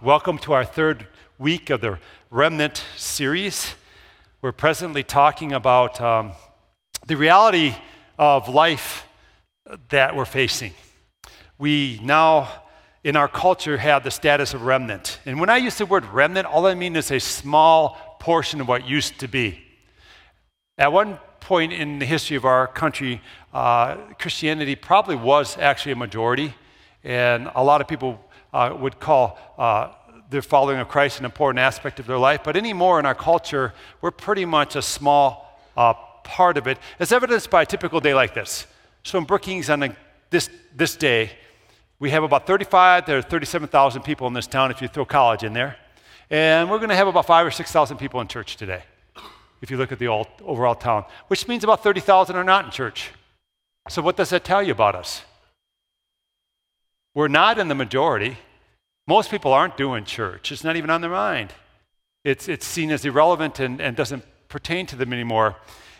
welcome to our third week of the Remnant series. We're presently talking about um, the reality of life that we're facing. We now, in our culture, have the status of remnant. And when I use the word remnant, all I mean is a small portion of what used to be. At one point in the history of our country, uh, Christianity probably was actually a majority, and a lot of people uh, would call uh, the following of Christ an important aspect of their life. But anymore in our culture, we're pretty much a small uh, part of it, as evidenced by a typical day like this. So in Brookings, on a, this, this day, we have about 35 to 37,000 people in this town if you throw college in there. And we're going to have about five or 6,000 people in church today, if you look at the all, overall town, which means about 30,000 are not in church. So, what does that tell you about us? We're not in the majority. Most people aren't doing church, it's not even on their mind. It's, it's seen as irrelevant and, and doesn't pertain to them anymore.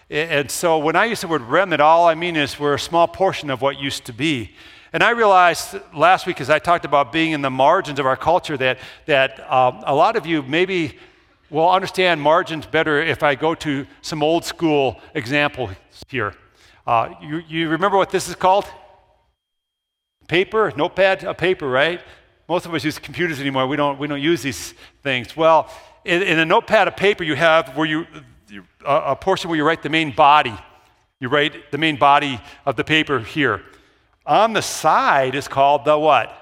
And so when I use the word remnant, all I mean is we're a small portion of what used to be. And I realized last week, as I talked about being in the margins of our culture, that, that um, a lot of you maybe will understand margins better if I go to some old school examples here. Uh, you, you remember what this is called? Paper, notepad, a paper, right? Most of us use computers anymore. We don't, we don't use these things. Well, in, in a notepad of paper, you have where you, a, a portion where you write the main body. You write the main body of the paper here. On the side is called the what?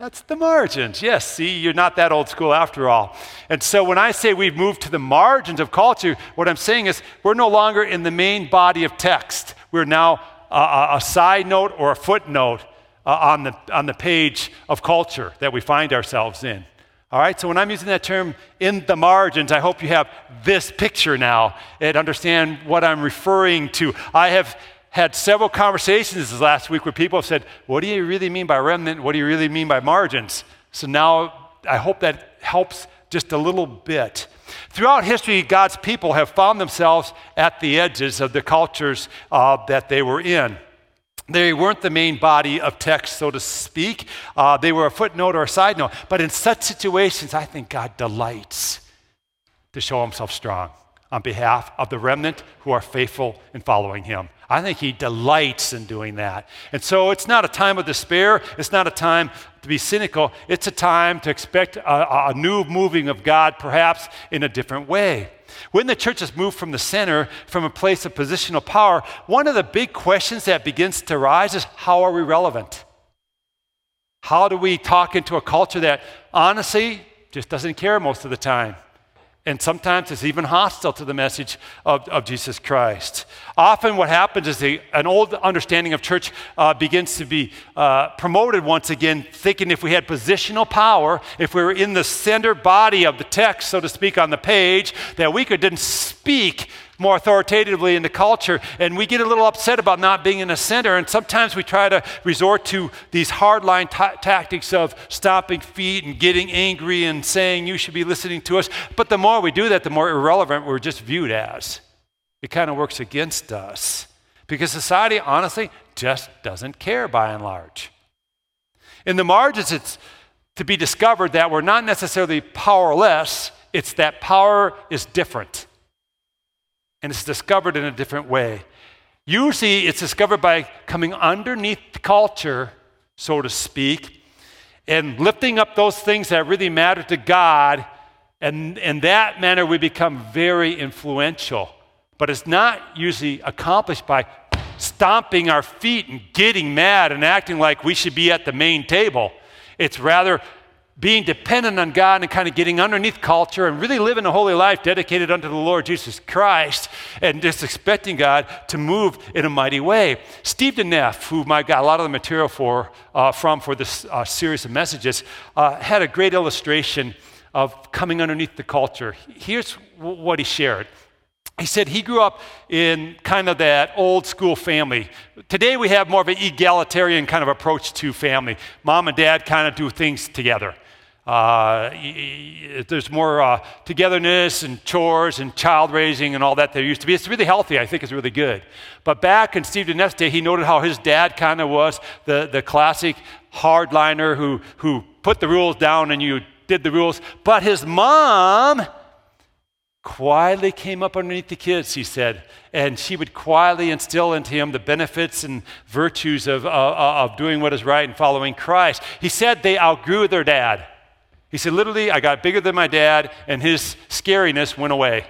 That's the margins. Yes, see, you're not that old school after all. And so when I say we've moved to the margins of culture, what I'm saying is we're no longer in the main body of text. We're now a, a side note or a footnote uh, on, the, on the page of culture that we find ourselves in. All right, so when I'm using that term in the margins, I hope you have this picture now and understand what I'm referring to. I have had several conversations this last week where people have said, What do you really mean by remnant? What do you really mean by margins? So now I hope that helps just a little bit. Throughout history, God's people have found themselves at the edges of the cultures uh, that they were in. They weren't the main body of text, so to speak. Uh, they were a footnote or a side note. But in such situations, I think God delights to show himself strong on behalf of the remnant who are faithful in following him. I think he delights in doing that. And so it's not a time of despair. It's not a time to be cynical. It's a time to expect a, a new moving of God, perhaps in a different way. When the church has moved from the center, from a place of positional power, one of the big questions that begins to rise is how are we relevant? How do we talk into a culture that honestly just doesn't care most of the time? And sometimes it's even hostile to the message of, of Jesus Christ. Often, what happens is a, an old understanding of church uh, begins to be uh, promoted once again, thinking if we had positional power, if we were in the center body of the text, so to speak, on the page, that we could then speak more authoritatively in the culture. And we get a little upset about not being in the center. And sometimes we try to resort to these hardline t- tactics of stomping feet and getting angry and saying, you should be listening to us. But the more we do that, the more irrelevant we're just viewed as. It kind of works against us. Because society, honestly, just doesn't care by and large. In the margins, it's to be discovered that we're not necessarily powerless, it's that power is different and it's discovered in a different way. Usually, it's discovered by coming underneath the culture, so to speak, and lifting up those things that really matter to God. And in that manner, we become very influential. But it's not usually accomplished by stomping our feet and getting mad and acting like we should be at the main table. It's rather being dependent on God and kind of getting underneath culture and really living a holy life dedicated unto the Lord Jesus Christ and just expecting God to move in a mighty way. Steve DeNeff, who I got a lot of the material for, uh, from for this uh, series of messages, uh, had a great illustration of coming underneath the culture. Here's w- what he shared. He said he grew up in kind of that old school family. Today we have more of an egalitarian kind of approach to family. Mom and dad kind of do things together. Uh, there's more uh, togetherness and chores and child raising and all that there used to be. It's really healthy. I think it's really good. But back in Steve day, he noted how his dad kind of was the, the classic hardliner who, who put the rules down and you did the rules. But his mom quietly came up underneath the kids, he said, and she would quietly instill into him the benefits and virtues of, uh, uh, of doing what is right and following Christ. He said they outgrew their dad. He said, literally, I got bigger than my dad, and his scariness went away.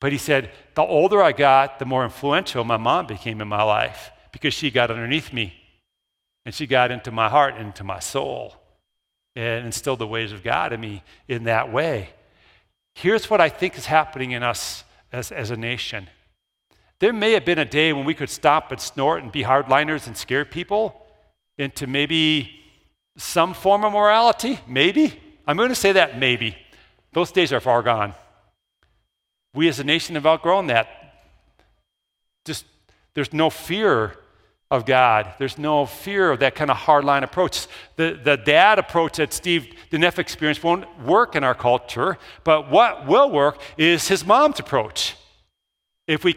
But he said, the older I got, the more influential my mom became in my life because she got underneath me and she got into my heart, into my soul, and instilled the ways of God in me in that way. Here's what I think is happening in us as, as a nation. There may have been a day when we could stop and snort and be hardliners and scare people into maybe some form of morality. Maybe. I'm going to say that maybe. Those days are far gone. We as a nation have outgrown that. Just there's no fear of God. There's no fear of that kind of hardline approach. The, the dad approach that Steve DeNeff experienced won't work in our culture, but what will work is his mom's approach. If we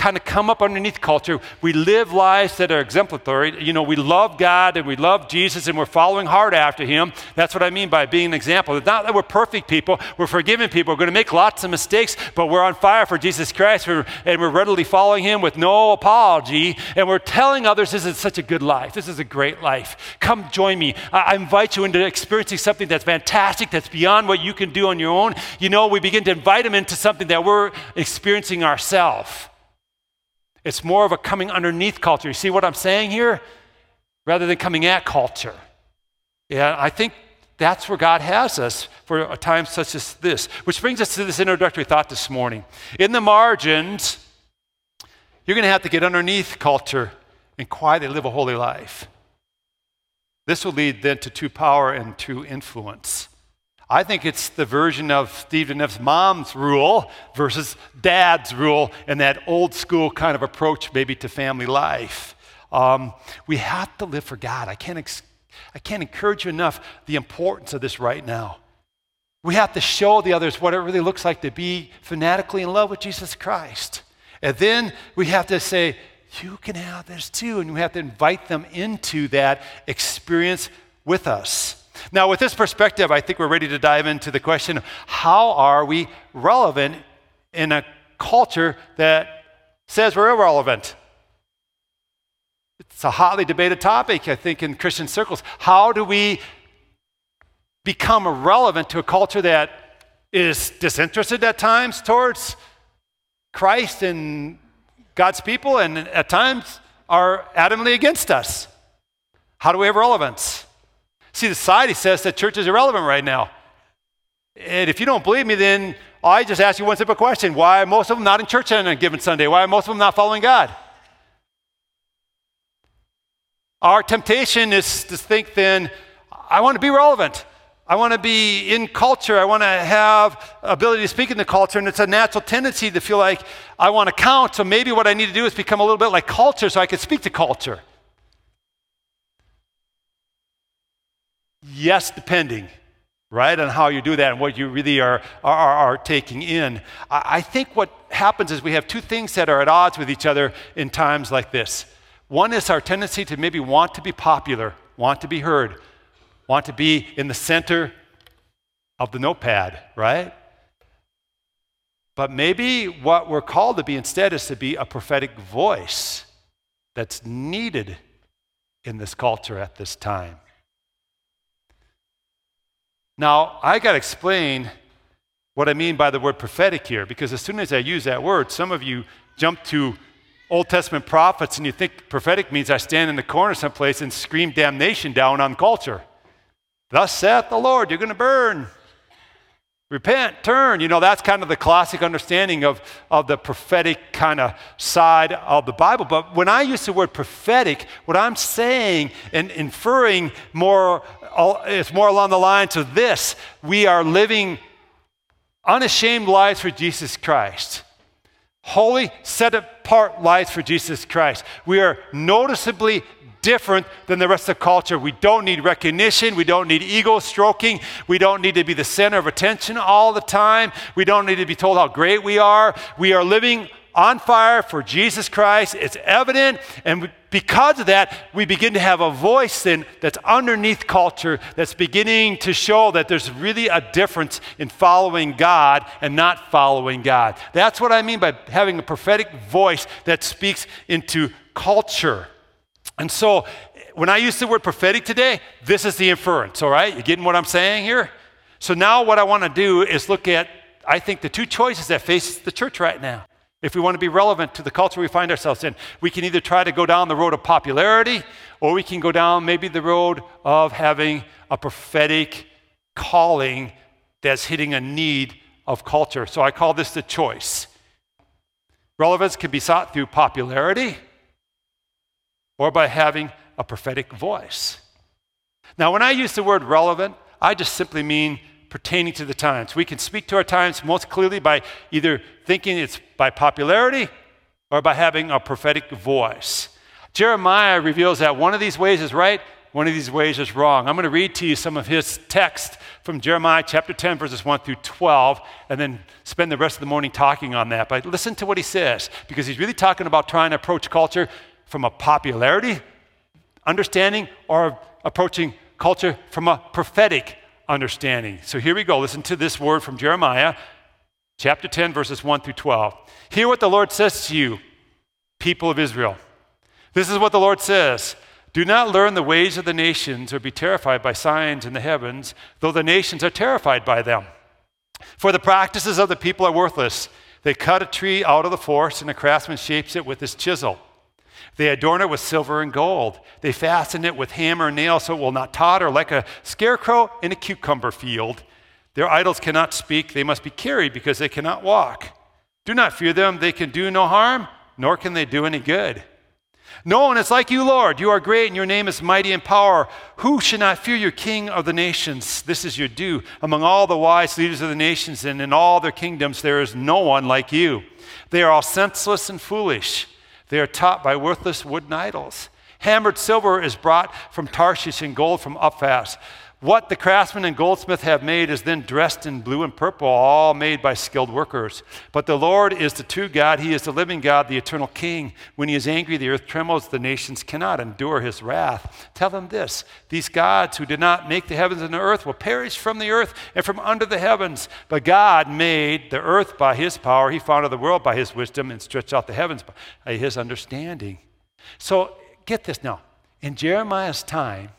kind of come up underneath culture. We live lives that are exemplary. You know, we love God and we love Jesus and we're following hard after Him. That's what I mean by being an example. It's not that we're perfect people, we're forgiving people. We're going to make lots of mistakes, but we're on fire for Jesus Christ we're, and we're readily following Him with no apology. And we're telling others this is such a good life. This is a great life. Come join me. I, I invite you into experiencing something that's fantastic, that's beyond what you can do on your own. You know, we begin to invite them into something that we're experiencing ourselves. It's more of a coming underneath culture. You see what I'm saying here? Rather than coming at culture. Yeah, I think that's where God has us for a time such as this. Which brings us to this introductory thought this morning. In the margins, you're going to have to get underneath culture and quietly live a holy life. This will lead then to true power and true influence. I think it's the version of Steve DeNeff's mom's rule versus dad's rule and that old school kind of approach maybe to family life. Um, we have to live for God. I can't, ex- I can't encourage you enough the importance of this right now. We have to show the others what it really looks like to be fanatically in love with Jesus Christ. And then we have to say, you can have this too. And we have to invite them into that experience with us. Now, with this perspective, I think we're ready to dive into the question how are we relevant in a culture that says we're irrelevant? It's a hotly debated topic, I think, in Christian circles. How do we become relevant to a culture that is disinterested at times towards Christ and God's people, and at times are adamantly against us? How do we have relevance? See, society says that church is irrelevant right now. And if you don't believe me, then I just ask you one simple question why are most of them not in church on a given Sunday? Why are most of them not following God? Our temptation is to think then, I want to be relevant. I want to be in culture. I want to have ability to speak in the culture. And it's a natural tendency to feel like I want to count. So maybe what I need to do is become a little bit like culture so I can speak to culture. Yes, depending, right, on how you do that and what you really are, are, are taking in. I, I think what happens is we have two things that are at odds with each other in times like this. One is our tendency to maybe want to be popular, want to be heard, want to be in the center of the notepad, right? But maybe what we're called to be instead is to be a prophetic voice that's needed in this culture at this time. Now, I got to explain what I mean by the word prophetic here, because as soon as I use that word, some of you jump to Old Testament prophets and you think prophetic means I stand in the corner someplace and scream damnation down on culture. Thus saith the Lord, you're going to burn. Repent, turn. You know, that's kind of the classic understanding of, of the prophetic kind of side of the Bible. But when I use the word prophetic, what I'm saying and inferring more it's more along the lines of this we are living unashamed lives for Jesus Christ. Holy, set apart lives for Jesus Christ. We are noticeably different than the rest of culture. We don't need recognition. We don't need ego stroking. We don't need to be the center of attention all the time. We don't need to be told how great we are. We are living on fire for Jesus Christ. It's evident. And because of that, we begin to have a voice then that's underneath culture that's beginning to show that there's really a difference in following God and not following God. That's what I mean by having a prophetic voice that speaks into culture. And so when I use the word prophetic today, this is the inference, all right? You getting what I'm saying here? So now what I want to do is look at, I think, the two choices that face the church right now. If we want to be relevant to the culture we find ourselves in, we can either try to go down the road of popularity or we can go down maybe the road of having a prophetic calling that's hitting a need of culture. So I call this the choice. Relevance can be sought through popularity or by having a prophetic voice. Now, when I use the word relevant, I just simply mean pertaining to the times. We can speak to our times most clearly by either thinking it's by popularity or by having a prophetic voice. Jeremiah reveals that one of these ways is right, one of these ways is wrong. I'm going to read to you some of his text from Jeremiah chapter 10, verses 1 through 12, and then spend the rest of the morning talking on that. But listen to what he says, because he's really talking about trying to approach culture from a popularity understanding or approaching culture from a prophetic understanding. So here we go. Listen to this word from Jeremiah chapter 10, verses 1 through 12. Hear what the Lord says to you, people of Israel. This is what the Lord says. Do not learn the ways of the nations or be terrified by signs in the heavens, though the nations are terrified by them. For the practices of the people are worthless. They cut a tree out of the forest, and a craftsman shapes it with his chisel. They adorn it with silver and gold. They fasten it with hammer and nail so it will not totter like a scarecrow in a cucumber field. Their idols cannot speak, they must be carried because they cannot walk. Do not fear them, they can do no harm, nor can they do any good. No one is like you, Lord. You are great, and your name is mighty in power. Who should not fear your King of the nations? This is your due. Among all the wise leaders of the nations and in all their kingdoms, there is no one like you. They are all senseless and foolish. They are taught by worthless wooden idols. Hammered silver is brought from Tarshish and gold from Uphaz. What the craftsman and goldsmith have made is then dressed in blue and purple, all made by skilled workers. But the Lord is the true God. He is the living God, the eternal King. When he is angry, the earth trembles. The nations cannot endure his wrath. Tell them this these gods who did not make the heavens and the earth will perish from the earth and from under the heavens. But God made the earth by his power. He founded the world by his wisdom and stretched out the heavens by his understanding. So get this now. In Jeremiah's time,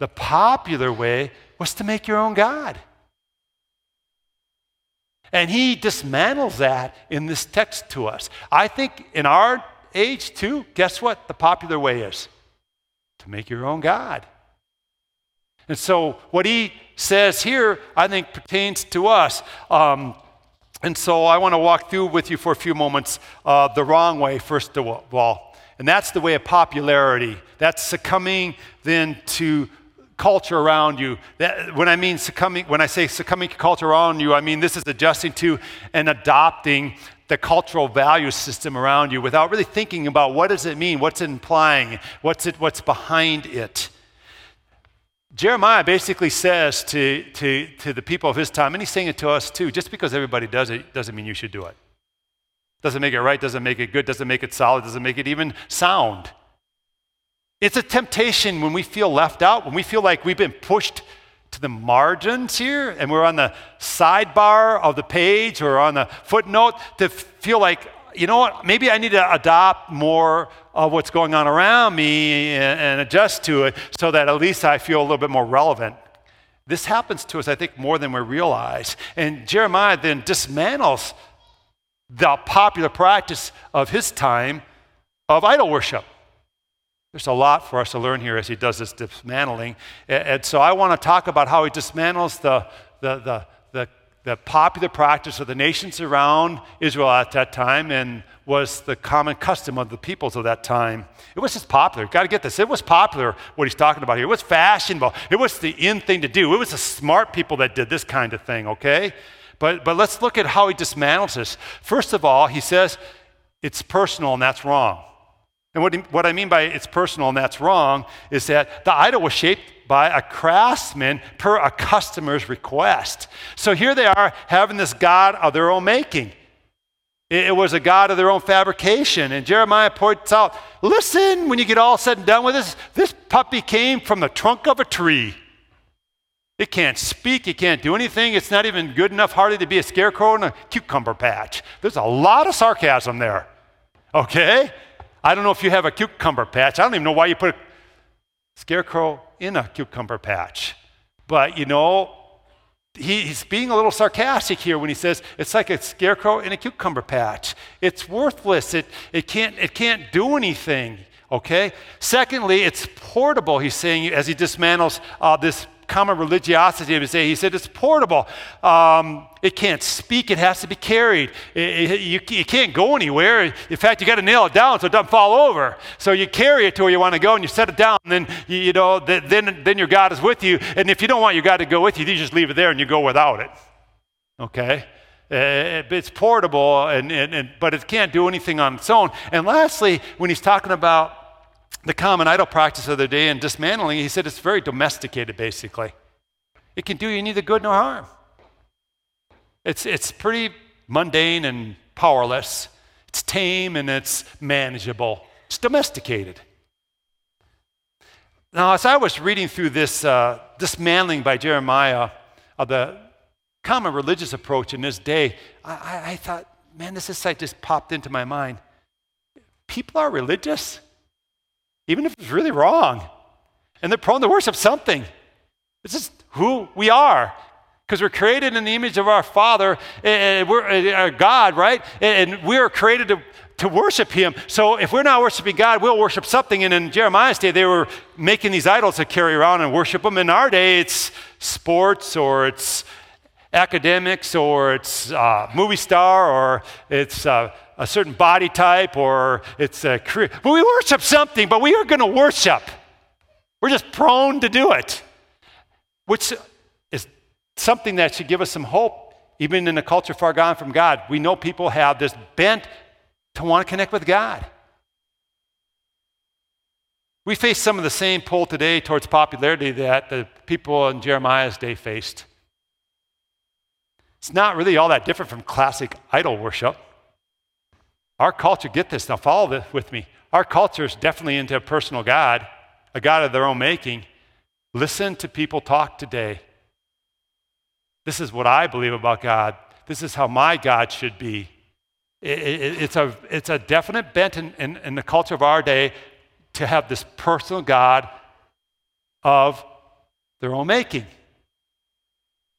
the popular way was to make your own God. And he dismantles that in this text to us. I think in our age, too, guess what the popular way is? To make your own God. And so, what he says here, I think, pertains to us. Um, and so, I want to walk through with you for a few moments uh, the wrong way, first of all. And that's the way of popularity. That's succumbing then to culture around you. That, when I mean succumbing, when I say succumbing to culture around you, I mean this is adjusting to and adopting the cultural value system around you without really thinking about what does it mean, what's it implying, what's it, what's behind it. Jeremiah basically says to, to, to the people of his time, and he's saying it to us too, just because everybody does it doesn't mean you should do it. Doesn't make it right, doesn't make it good, doesn't make it solid, doesn't make it even sound. It's a temptation when we feel left out, when we feel like we've been pushed to the margins here and we're on the sidebar of the page or on the footnote to feel like, you know what, maybe I need to adopt more of what's going on around me and, and adjust to it so that at least I feel a little bit more relevant. This happens to us, I think, more than we realize. And Jeremiah then dismantles the popular practice of his time of idol worship. There's a lot for us to learn here as he does this dismantling. And so I want to talk about how he dismantles the, the, the, the, the popular practice of the nations around Israel at that time and was the common custom of the peoples of that time. It was just popular. Got to get this. It was popular what he's talking about here. It was fashionable. It was the in thing to do. It was the smart people that did this kind of thing, okay? But, but let's look at how he dismantles this. First of all, he says it's personal and that's wrong. And what, what I mean by it's personal and that's wrong is that the idol was shaped by a craftsman per a customer's request. So here they are having this God of their own making. It was a God of their own fabrication. And Jeremiah points out listen, when you get all said and done with this, this puppy came from the trunk of a tree. It can't speak, it can't do anything. It's not even good enough hardly to be a scarecrow in a cucumber patch. There's a lot of sarcasm there. Okay? I don't know if you have a cucumber patch. I don't even know why you put a scarecrow in a cucumber patch. But you know, he's being a little sarcastic here when he says it's like a scarecrow in a cucumber patch. It's worthless. It, it, can't, it can't do anything. Okay? Secondly, it's portable, he's saying, as he dismantles uh, this common religiosity his day. He said it's portable. Um, it can't speak, it has to be carried. It, it, you, you, can't go anywhere. In fact, you got to nail it down so it doesn't fall over. So you carry it to where you want to go and you set it down, and then, you, you know, th- then, then your God is with you. And if you don't want your God to go with you, you just leave it there and you go without it. Okay? Uh, it's portable, and, and, and, but it can't do anything on its own. And lastly, when he's talking about the common idol practice of the day and dismantling, he said it's very domesticated, basically. It can do you neither good nor harm. It's, it's pretty mundane and powerless. It's tame and it's manageable. It's domesticated. Now, as I was reading through this uh, dismantling by Jeremiah of the common religious approach in this day, I, I, I thought, man, this insight just popped into my mind. People are religious even if it's really wrong. And they're prone to worship something. It's just who we are. Because we're created in the image of our Father, and we're our God, right? And we are created to, to worship Him. So if we're not worshiping God, we'll worship something. And in Jeremiah's day, they were making these idols to carry around and worship them. In our day, it's sports or it's academics or it's a movie star or it's a, a certain body type or it's a career. But we worship something, but we are going to worship. We're just prone to do it, which is something that should give us some hope, even in a culture far gone from God. We know people have this bent to want to connect with God. We face some of the same pull today towards popularity that the people in Jeremiah's day faced. It's not really all that different from classic idol worship. Our culture, get this, now follow this with me. Our culture is definitely into a personal God, a God of their own making. Listen to people talk today. This is what I believe about God. This is how my God should be. It, it, it's, a, it's a definite bent in, in, in the culture of our day to have this personal God of their own making.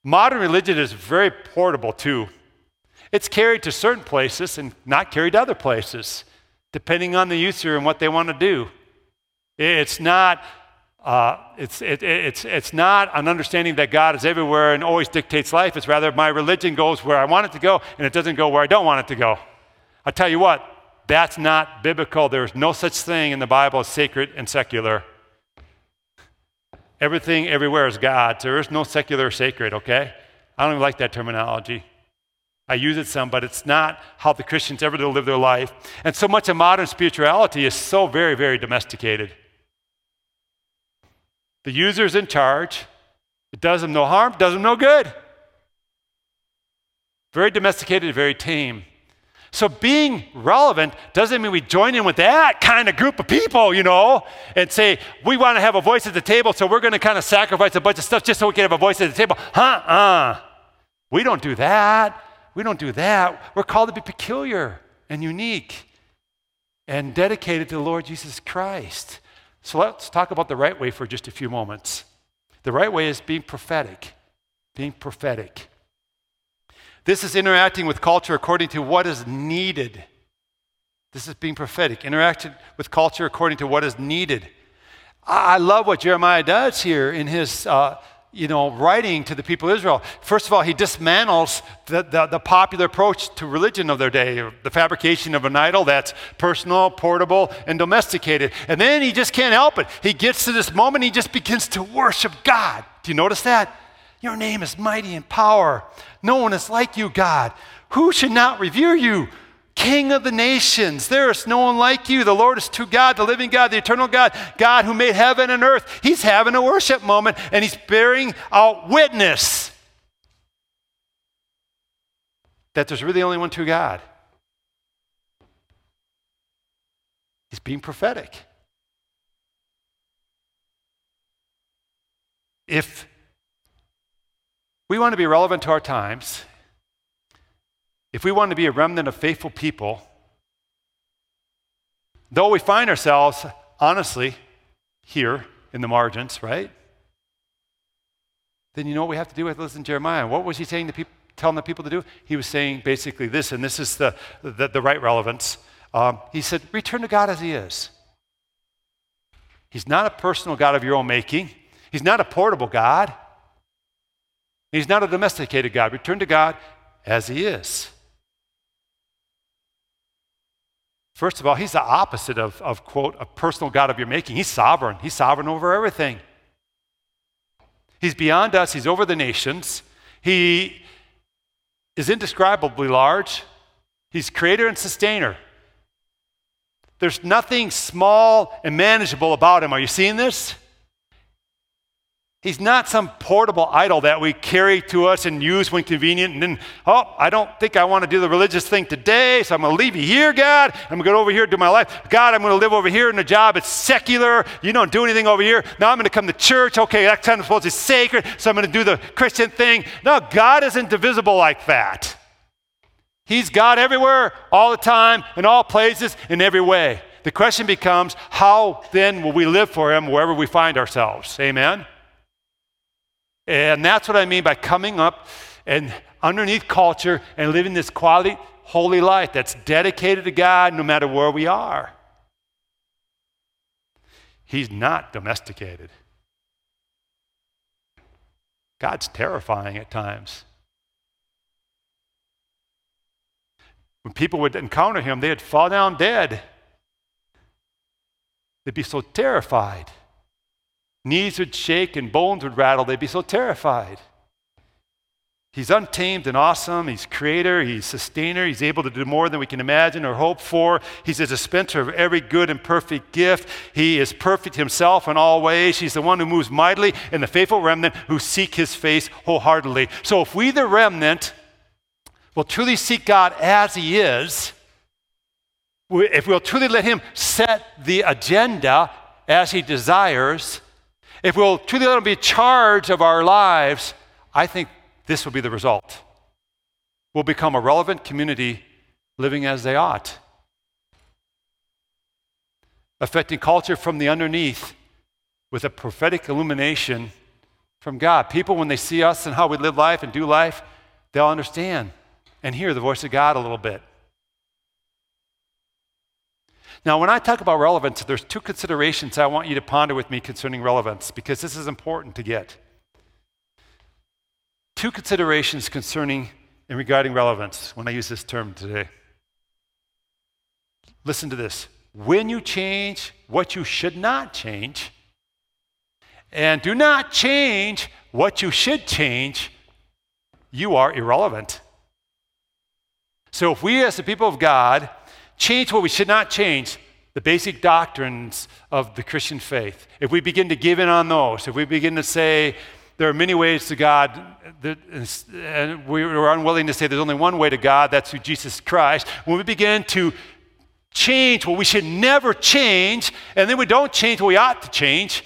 Modern religion is very portable too. It's carried to certain places and not carried to other places, depending on the user and what they want to do. It's not, uh, it's, it, it's, it's not an understanding that God is everywhere and always dictates life. It's rather my religion goes where I want it to go and it doesn't go where I don't want it to go. I tell you what, that's not biblical. There's no such thing in the Bible as sacred and secular. Everything everywhere is God. There is no secular or sacred, okay? I don't even like that terminology. I use it some, but it's not how the Christians ever live their life. And so much of modern spirituality is so very, very domesticated. The user's in charge. It does them no harm, does them no good. Very domesticated, very tame. So being relevant doesn't mean we join in with that kind of group of people, you know, and say, we want to have a voice at the table, so we're going to kind of sacrifice a bunch of stuff just so we can have a voice at the table. Huh? Uh. We don't do that. We don't do that. We're called to be peculiar and unique and dedicated to the Lord Jesus Christ. So let's talk about the right way for just a few moments. The right way is being prophetic. Being prophetic. This is interacting with culture according to what is needed. This is being prophetic, interacting with culture according to what is needed. I love what Jeremiah does here in his, uh, you know, writing to the people of Israel. First of all, he dismantles the, the, the, popular approach to religion of their day, the fabrication of an idol that's personal, portable, and domesticated. And then he just can't help it. He gets to this moment, he just begins to worship God. Do you notice that? Your name is mighty in power. No one is like you, God. Who should not revere you? King of the nations. There is no one like you. The Lord is true God, the living God, the eternal God, God who made heaven and earth. He's having a worship moment and he's bearing out witness that there's really only one true God. He's being prophetic. If we want to be relevant to our times, if we want to be a remnant of faithful people, though we find ourselves, honestly, here in the margins, right? Then you know what we have to do with listen to Jeremiah. What was he saying to people, telling the people to do? He was saying basically this, and this is the, the, the right relevance. Um, he said, return to God as he is. He's not a personal God of your own making. He's not a portable God. He's not a domesticated God. Return to God as he is. First of all, he's the opposite of, of, quote, a personal God of your making. He's sovereign. He's sovereign over everything. He's beyond us, he's over the nations. He is indescribably large. He's creator and sustainer. There's nothing small and manageable about him. Are you seeing this? He's not some portable idol that we carry to us and use when convenient. And then, oh, I don't think I want to do the religious thing today, so I'm going to leave you here, God. I'm going to go over here and do my life. God, I'm going to live over here in the job. It's secular. You don't do anything over here. Now I'm going to come to church. Okay, that time is supposed to be sacred, so I'm going to do the Christian thing. No, God isn't divisible like that. He's God everywhere, all the time, in all places, in every way. The question becomes, how then will we live for Him wherever we find ourselves? Amen? And that's what I mean by coming up and underneath culture and living this quality, holy life that's dedicated to God no matter where we are. He's not domesticated. God's terrifying at times. When people would encounter him, they'd fall down dead. They'd be so terrified. Knees would shake and bones would rattle. They'd be so terrified. He's untamed and awesome. He's creator. He's sustainer. He's able to do more than we can imagine or hope for. He's a dispenser of every good and perfect gift. He is perfect himself in all ways. He's the one who moves mightily in the faithful remnant who seek his face wholeheartedly. So if we, the remnant, will truly seek God as he is, if we'll truly let him set the agenda as he desires, if we'll truly let Him be charge of our lives, I think this will be the result. We'll become a relevant community living as they ought, affecting culture from the underneath with a prophetic illumination from God. People, when they see us and how we live life and do life, they'll understand and hear the voice of God a little bit. Now, when I talk about relevance, there's two considerations I want you to ponder with me concerning relevance because this is important to get. Two considerations concerning and regarding relevance when I use this term today. Listen to this. When you change what you should not change, and do not change what you should change, you are irrelevant. So, if we as the people of God change what we should not change the basic doctrines of the Christian faith. If we begin to give in on those, if we begin to say there are many ways to God, and we're unwilling to say there's only one way to God, that's through Jesus Christ, when we begin to change what we should never change, and then we don't change what we ought to change,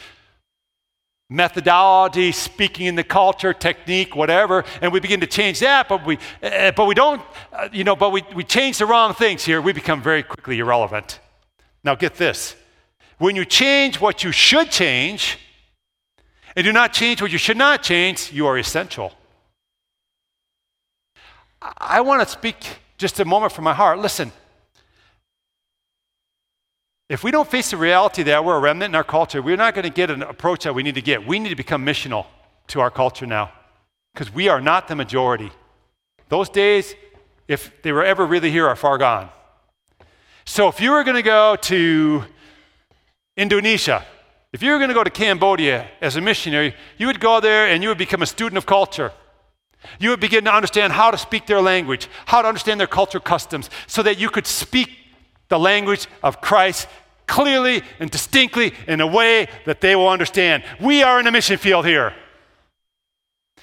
methodology, speaking in the culture, technique, whatever, and we begin to change that, but we, uh, but we don't, uh, you know, but we, we change the wrong things here, we become very quickly irrelevant. Now get this. When you change what you should change, and do not change what you should not change, you are essential. I want to speak just a moment from my heart. Listen, if we don't face the reality that we're a remnant in our culture, we're not going to get an approach that we need to get. We need to become missional to our culture now because we are not the majority. Those days, if they were ever really here, are far gone. So if you were going to go to Indonesia, if you were going to go to Cambodia as a missionary, you would go there and you would become a student of culture. You would begin to understand how to speak their language, how to understand their culture customs, so that you could speak the language of Christ clearly and distinctly in a way that they will understand. We are in a mission field here.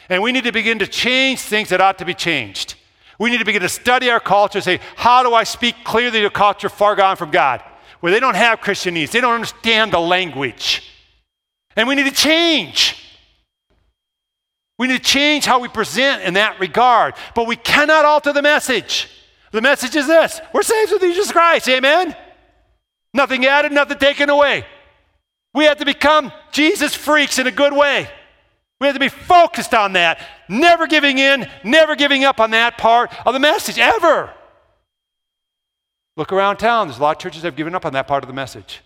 And we need to begin to change things that ought to be changed. We need to begin to study our culture and say, how do I speak clearly to a culture far gone from God? where they don't have Christianese, they don't understand the language. And we need to change. We need to change how we present in that regard, but we cannot alter the message. The message is this we're saved with Jesus Christ, amen? Nothing added, nothing taken away. We have to become Jesus freaks in a good way. We have to be focused on that, never giving in, never giving up on that part of the message, ever. Look around town. There's a lot of churches that have given up on that part of the message.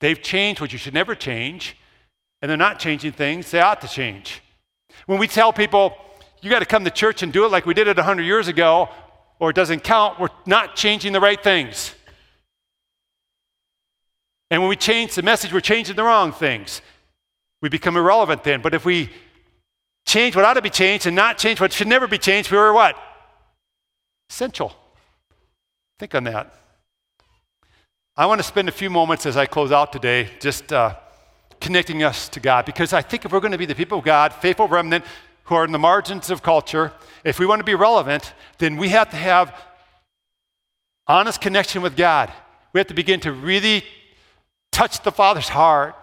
They've changed what you should never change, and they're not changing things they ought to change. When we tell people, you got to come to church and do it like we did it 100 years ago, or it doesn't count, we're not changing the right things. And when we change the message, we're changing the wrong things. We become irrelevant then. But if we change what ought to be changed and not change what should never be changed, we were what? Essential. Think on that. I want to spend a few moments as I close out today just uh, connecting us to God because I think if we're going to be the people of God, faithful remnant who are in the margins of culture, if we want to be relevant, then we have to have honest connection with God. We have to begin to really touch the Father's heart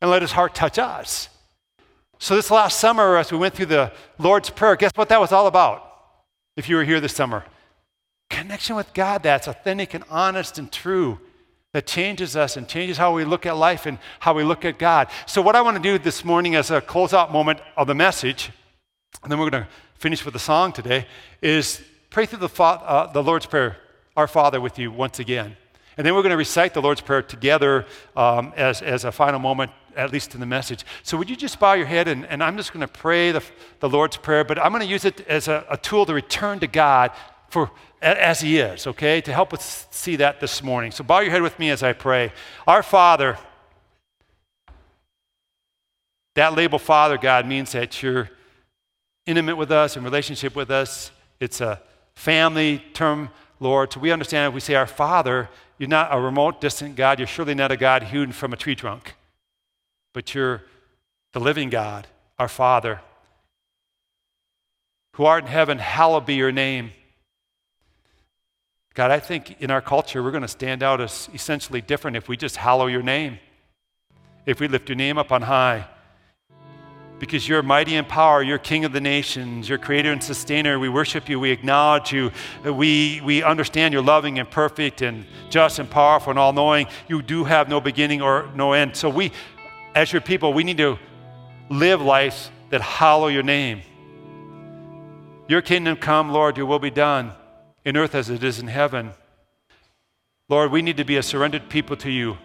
and let his heart touch us. So, this last summer, as we went through the Lord's Prayer, guess what that was all about? If you were here this summer, connection with God that's authentic and honest and true, that changes us and changes how we look at life and how we look at God. So, what I want to do this morning as a closeout moment of the message, and then we're going to finish with a song today, is pray through the, uh, the Lord's Prayer, Our Father, with you once again. And then we're going to recite the Lord's Prayer together um, as, as a final moment, at least in the message. So, would you just bow your head? And, and I'm just going to pray the, the Lord's Prayer, but I'm going to use it as a, a tool to return to God for, as He is, okay? To help us see that this morning. So, bow your head with me as I pray. Our Father, that label, Father God, means that you're intimate with us, in relationship with us. It's a family term, Lord. So we understand if we say our Father, you're not a remote, distant God. You're surely not a God hewn from a tree trunk, but you're the living God, our Father. Who art in heaven, hallowed be your name. God, I think in our culture we're going to stand out as essentially different if we just hallow your name, if we lift your name up on high because you're mighty in power. You're King of the nations. You're creator and sustainer. We worship you. We acknowledge you. We, we understand you're loving and perfect and just and powerful and all knowing. You do have no beginning or no end. So, we, as your people, we need to live lives that hallow your name. Your kingdom come, Lord, your will be done in earth as it is in heaven. Lord, we need to be a surrendered people to you,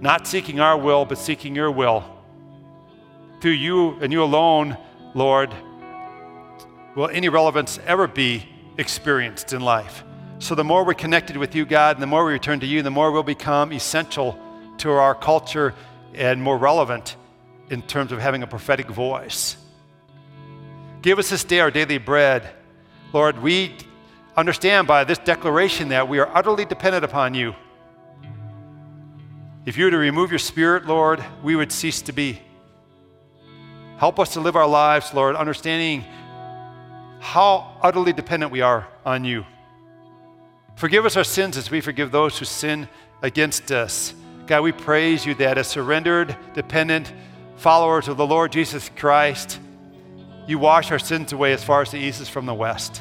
not seeking our will, but seeking your will through you and you alone, Lord, will any relevance ever be experienced in life. So the more we're connected with you, God, and the more we return to you, the more we'll become essential to our culture and more relevant in terms of having a prophetic voice. Give us this day our daily bread. Lord, we understand by this declaration that we are utterly dependent upon you. If you were to remove your spirit, Lord, we would cease to be. Help us to live our lives, Lord, understanding how utterly dependent we are on you. Forgive us our sins as we forgive those who sin against us. God, we praise you that as surrendered, dependent followers of the Lord Jesus Christ, you wash our sins away as far as the east is from the west.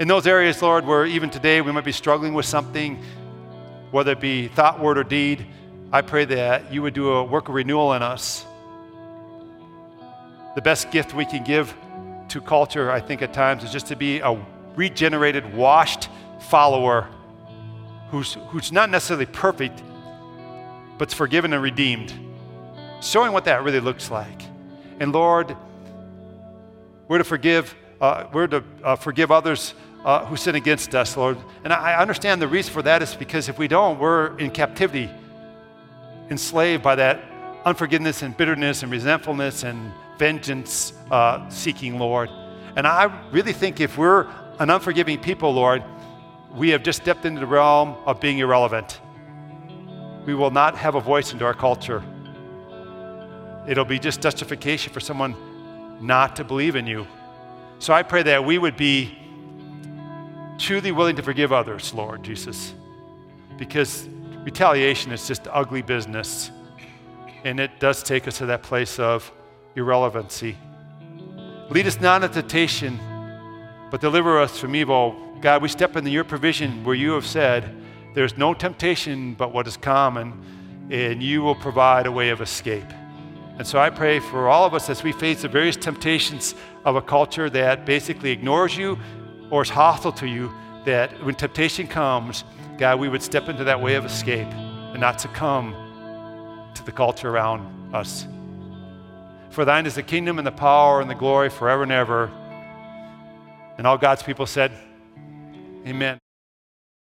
In those areas, Lord, where even today we might be struggling with something, whether it be thought, word, or deed, I pray that you would do a work of renewal in us the best gift we can give to culture, I think, at times, is just to be a regenerated, washed follower who's, who's not necessarily perfect, but's forgiven and redeemed. Showing what that really looks like. And Lord, we're to forgive, uh, we're to uh, forgive others uh, who sin against us, Lord. And I understand the reason for that is because if we don't, we're in captivity, enslaved by that unforgiveness and bitterness and resentfulness and vengeance uh, seeking, Lord. And I really think if we're an unforgiving people, Lord, we have just stepped into the realm of being irrelevant. We will not have a voice into our culture. It'll be just justification for someone not to believe in you. So I pray that we would be truly willing to forgive others, Lord Jesus. because retaliation is just ugly business. And it does take us to that place of irrelevancy. Lead us not into temptation, but deliver us from evil. God, we step into your provision where you have said, There's no temptation but what is common, and you will provide a way of escape. And so I pray for all of us as we face the various temptations of a culture that basically ignores you or is hostile to you, that when temptation comes, God, we would step into that way of escape and not succumb to the culture around us. For thine is the kingdom and the power and the glory forever and ever. And all God's people said, Amen.